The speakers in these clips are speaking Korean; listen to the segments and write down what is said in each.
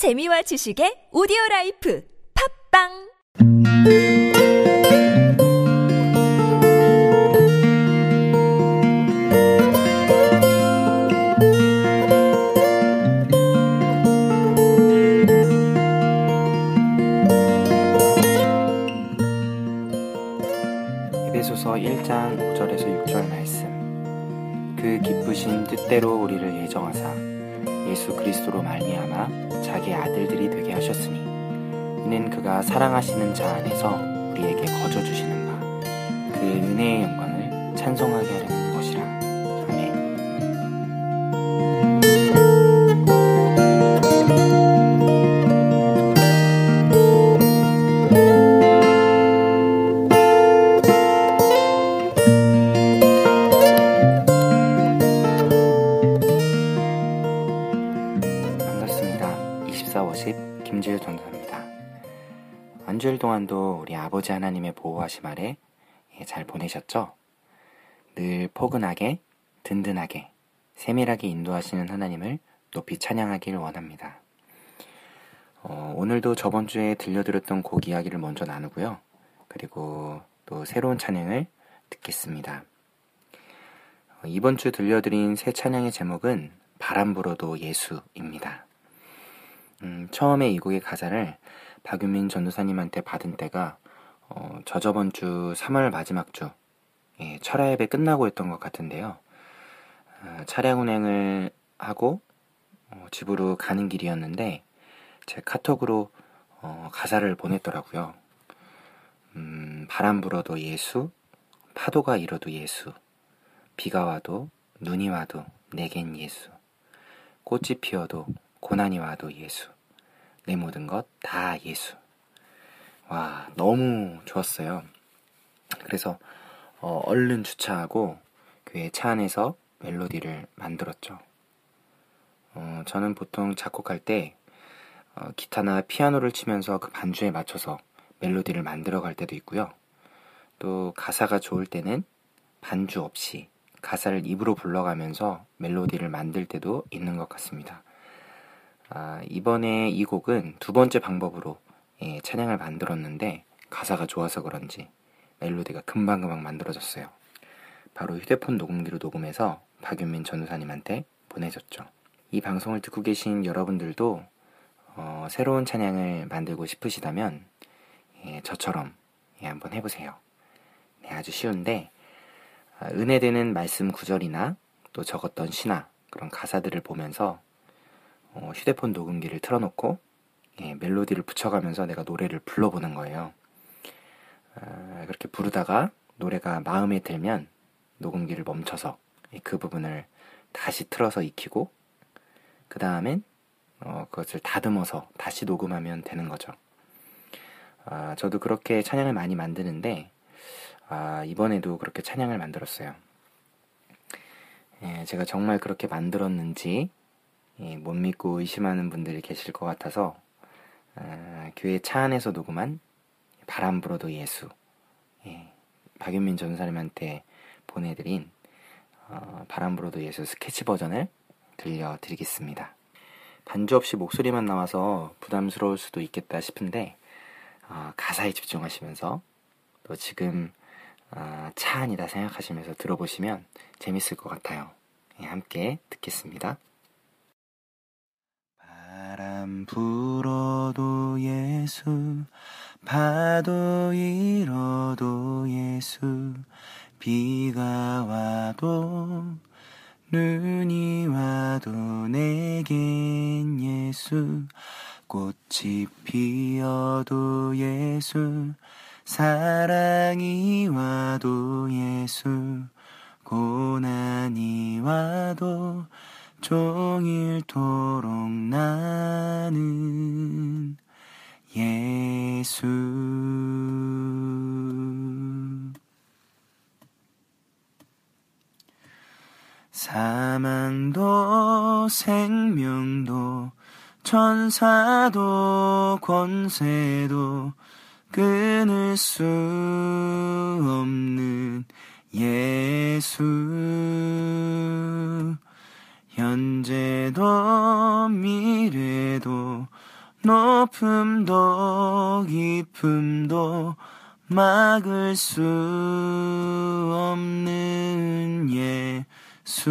재미와 지식의 오디오 라이프 팝빵! 에베소서 1장 5절에서 6절 말씀. 그 기쁘신 뜻대로 우리를 예정하사 예수 그리스도로 말미암아 자기 아들들이 되게 하셨으니 이는 그가 사랑하시는 자 안에서 우리에게 거저 주시는 바그 은혜의 영광을 찬송하게 하려는 반갑습니다. 2450 김지율 전도사입니다. 한 주일 동안도 우리 아버지 하나님의 보호하심 아래 예, 잘 보내셨죠? 늘 포근하게, 든든하게, 세밀하게 인도하시는 하나님을 높이 찬양하길 원합니다. 어, 오늘도 저번 주에 들려드렸던 곡 이야기를 먼저 나누고요. 그리고 또 새로운 찬양을 듣겠습니다. 어, 이번 주 들려드린 새 찬양의 제목은 바람 불어도 예수입니다. 음, 처음에 이 곡의 가사를 박유민 전도사님한테 받은 때가 어, 저저번 주 3월 마지막 주 예, 철야 예배 끝나고였던 것 같은데요. 어, 차량 운행을 하고 어, 집으로 가는 길이었는데 제 카톡으로 어, 가사를 보냈더라고요. 음, 바람 불어도 예수, 파도가 일어도 예수, 비가 와도 눈이 와도 내겐 예수, 꽃이 피어도 고난이 와도 예수, 내 모든 것 다 예수. 와, 너무 좋았어요. 그래서 어, 얼른 주차하고 교회 차 안에서 멜로디를 만들었죠. 어, 저는 보통 작곡할 때 어, 기타나 피아노를 치면서 그 반주에 맞춰서 멜로디를 만들어 갈 때도 있고요. 또 가사가 좋을 때는 반주 없이 가사를 입으로 불러가면서 멜로디를 만들 때도 있는 것 같습니다. 아, 이번에 이 곡은 두 번째 방법으로 예, 찬양을 만들었는데 가사가 좋아서 그런지 멜로디가 금방금방 만들어졌어요. 바로 휴대폰 녹음기로 녹음해서 박윤민 전우사님한테 보내줬죠. 이 방송을 듣고 계신 여러분들도 어, 새로운 찬양을 만들고 싶으시다면 예, 저처럼 예, 한번 해보세요. 네, 아주 쉬운데 아, 은혜되는 말씀 구절이나 또 적었던 시나 그런 가사들을 보면서 어, 휴대폰 녹음기를 틀어놓고 예, 멜로디를 붙여가면서 내가 노래를 불러보는 거예요. 아, 그렇게 부르다가 노래가 마음에 들면 녹음기를 멈춰서 예, 그 부분을 다시 틀어서 익히고 그 다음엔 어, 그것을 다듬어서 다시 녹음하면 되는 거죠. 아, 저도 그렇게 찬양을 많이 만드는데 아, 이번에도 그렇게 찬양을 만들었어요. 예, 제가 정말 그렇게 만들었는지 예, 못 믿고 의심하는 분들이 계실 것 같아서 아, 교회 차 안에서 녹음한 바람 불어도 예수 예, 박윤민 전사님한테 보내드린 어, 바람 불어도 예수 스케치 버전을 들려드리겠습니다. 반주 없이 목소리만 나와서 부담스러울 수도 있겠다 싶은데 어, 가사에 집중하시면서 또 지금 어, 차 안이다 생각하시면서 들어보시면 재밌을 것 같아요. 예, 함께 듣겠습니다. 바람 불어도 예수, 파도 일어도 예수, 비가 와도 눈이 와도 내겐 예수, 꽃이 피어도 예수, 사랑이 와도 예수, 고난이 와도 종일토록 나는 예수. 사망도 생명도 천사도 권세도 끊을 수 없는 예수 현재도 미래도 높음도 깊음도 막을 수 없는 예수.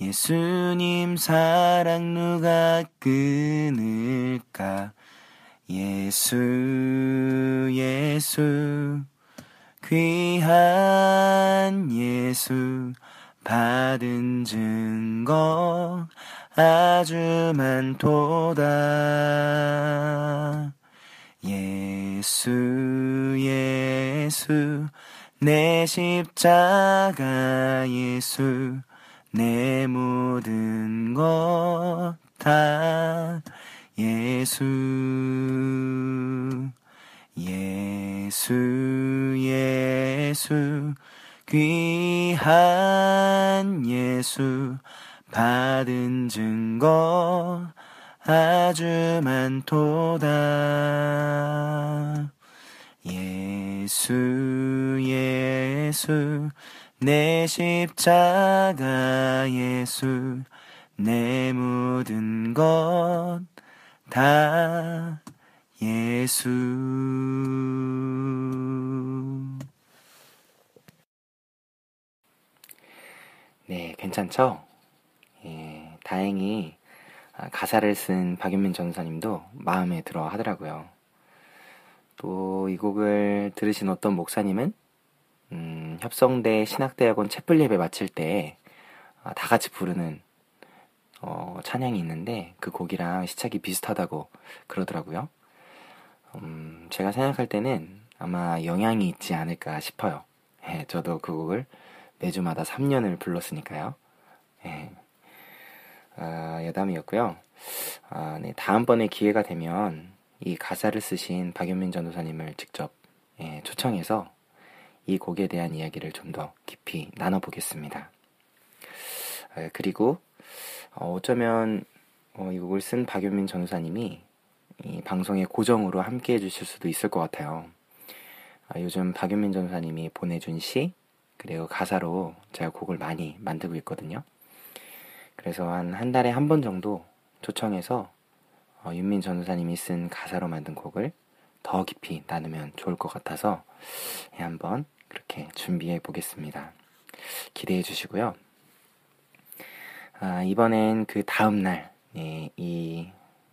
예수님 사랑 누가 끊을까? 예수 예수. 귀한 예수 받은 증거 아주 많도다. 예수 예수 내 십자가 예수 내 모든 것 다 예수. 예수 예수 귀한 예수 받은 증거 아주 많도다. 예수 예수 내 십자가 예수 내 모든 것 다 예수 네, 괜찮죠? 예, 다행히 아, 가사를 쓴 박윤민 전사님도 마음에 들어 하더라고요. 또 이 곡을 들으신 어떤 목사님은 음, 협성대 신학대학원 채플 예배 마칠 때다 아, 같이 부르는 어, 찬양이 있는데 그 곡이랑 시착이 비슷하다고 그러더라고요. 음, 제가 생각할 때는 아마 영향이 있지 않을까 싶어요. 예, 저도 그 곡을 매주마다 3년을 불렀으니까요. 예. 아, 여담이었고요. 아, 네, 다음번에 기회가 되면 이 가사를 쓰신 박연민 전도사님을 직접 예, 초청해서 이 곡에 대한 이야기를 좀 더 깊이 나눠보겠습니다. 아, 그리고 어, 어쩌면 어, 이 곡을 쓴 박연민 전도사님이 이 방송에 고정으로 함께 해주실 수도 있을 것 같아요. 아, 요즘 박연민 전도사님이 보내준 시 그리고 가사로 제가 곡을 많이 만들고 있거든요. 그래서 한 한 달에 한 번 정도 초청해서 어, 윤민 전도사님이 쓴 가사로 만든 곡을 더 깊이 나누면 좋을 것 같아서 예, 한번 그렇게 준비해 보겠습니다. 기대해 주시고요. 아, 이번엔 그 다음 날, 예, 이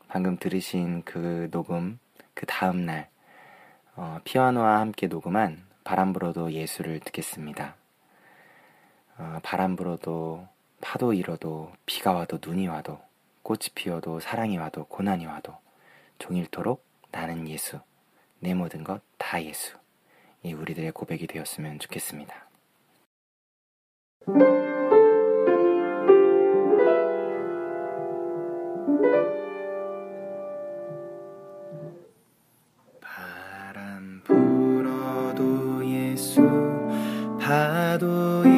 방금 들으신 그 녹음, 그 다음 날, 어, 피아노와 함께 녹음한 바람 불어도 예수를 듣겠습니다. 어, 바람 불어도 파도 일어도 비가 와도 눈이 와도 꽃이 피어도 사랑이 와도 고난이 와도 종일토록 나는 예수 내 모든 것 다 예수 이 우리들의 고백이 되었으면 좋겠습니다. 파도 일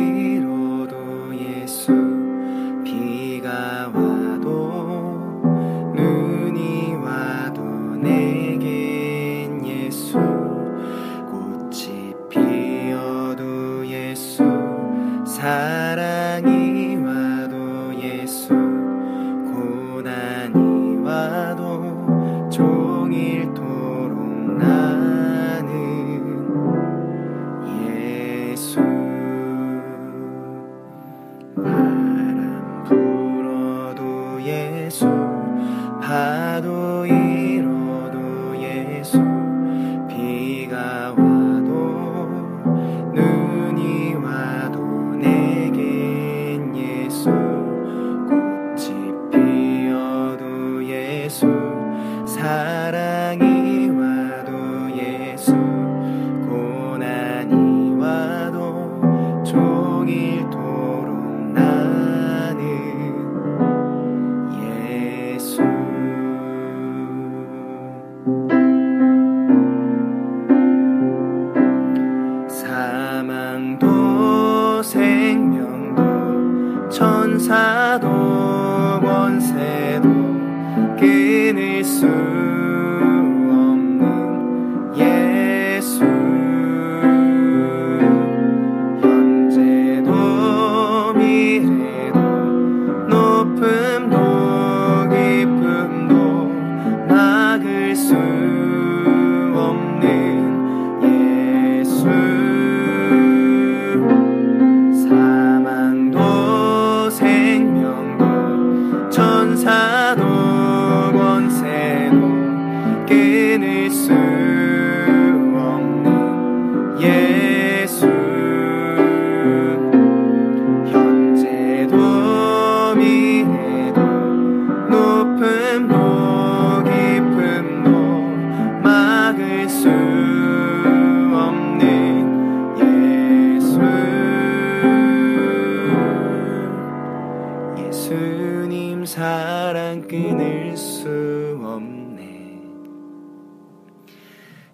와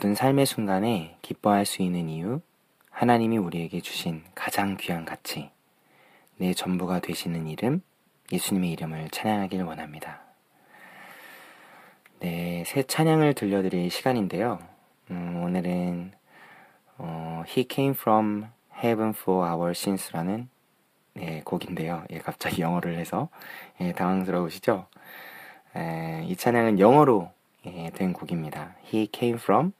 삶의 순간에 기뻐할 수 있는 이유, 하나님이 우리에게 주신 가장 귀한 가치, 내 전부가 되시는 이름, 예수님의 이름을 찬양하길 원합니다. 네, 새 찬양을 들려드릴 시간인데요. 음, 오늘은 어, He Came From Heaven For Our Sins라는 네, 곡인데요. 예, 갑자기 영어를 해서 예, 당황스러우시죠? 에, 이 찬양은 영어로 예, 된 곡입니다. He came from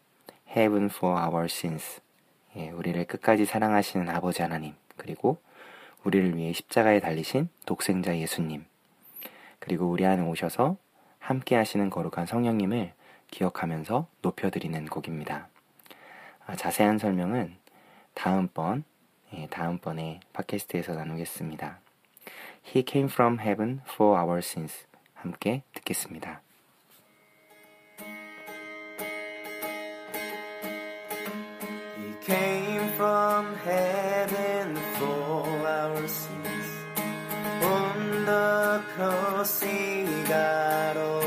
heaven for our sins. 예, 우리를 끝까지 사랑하시는 아버지 하나님, 그리고 우리를 위해 십자가에 달리신 독생자 예수님, 그리고 우리 안에 오셔서 함께 하시는 거룩한 성령님을 기억하면서 높여드리는 곡입니다. 아, 자세한 설명은 다음번, 예, 다음번에 팟캐스트에서 나누겠습니다. He came from heaven for our sins. 함께 듣겠습니다. Came from heaven for our sins. On the cross he got all